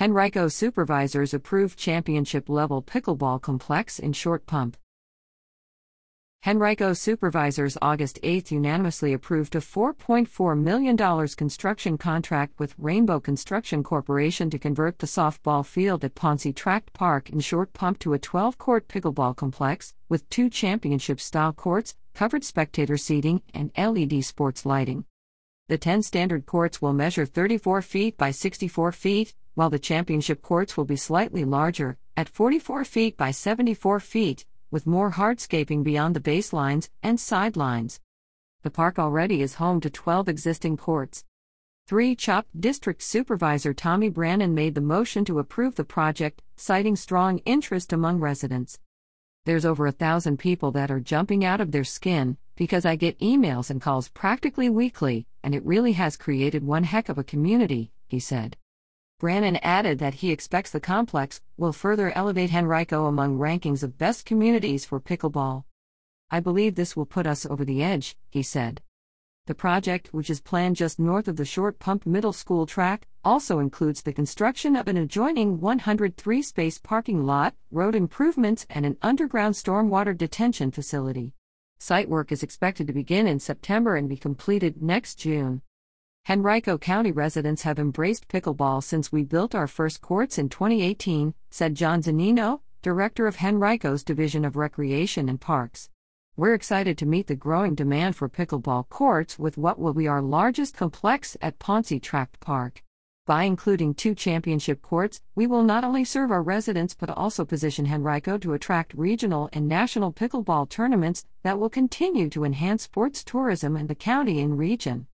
Henrico supervisors approve championship level pickleball complex in Short Pump. Henrico supervisors August 8 unanimously approved a $4.4 million construction contract with Rainbow Construction Corporation to convert the softball field at Pouncey Tract Park in Short Pump to a 12 court pickleball complex, with two championship style courts, covered spectator seating, and LED sports lighting. The 10 standard courts will measure 34 feet by 64 feet, while the championship courts will be slightly larger, at 44 feet by 74 feet with more hardscaping beyond the baselines and sidelines. The park already is home to 12 existing courts. 3 Chopt District Supervisor Tommy Branin made the motion to approve the project, citing strong interest among residents. There's over a thousand people that are jumping out of their skin because I get emails and calls practically weekly, and it really has created one heck of a community, he said. Branin added that he expects the complex will further elevate Henrico among rankings of best communities for pickleball. I believe this will put us over the edge, he said. The project, which is planned just north of the Short Pump Middle School track, also includes the construction of an adjoining 103 space parking lot, road improvements, and an underground stormwater detention facility. Site work is expected to begin in September and be completed next June. Henrico County residents have embraced pickleball since we built our first courts in 2018, said John Zannino, director of Henrico's Division of Recreation and Parks. We're excited to meet the growing demand for pickleball courts with what will be our largest complex at Pouncey Tract Park. By including two championship courts, we will not only serve our residents but also position Henrico to attract regional and national pickleball tournaments that will continue to enhance sports tourism in the county and region.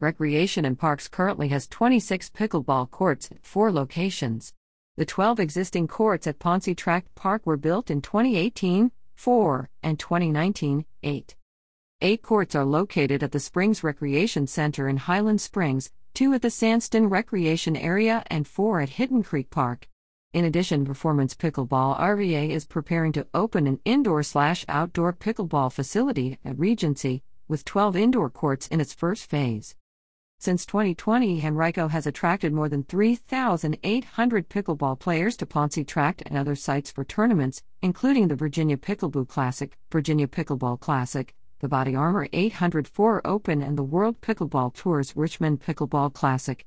Recreation and Parks currently has 26 pickleball courts at four locations. The 12 existing courts at Pouncey Tract Park were built in 2018, 4, and 2019, 8. Eight courts are located at the Springs Recreation Center in Highland Springs, two at the Sandston Recreation Area, and four at Hidden Creek Park. In addition, Performance Pickleball RVA is preparing to open an indoor slash outdoor pickleball facility at Regency, with 12 indoor courts in its first phase. Since 2020, Henrico has attracted more than 3,800 pickleball players to Pouncey Tract and other sites for tournaments, including the Virginia Pickleball Classic, Virginia Pickleball Classic, the Body Armor 804 Open, and the World Pickleball Tour's Richmond Pickleball Classic.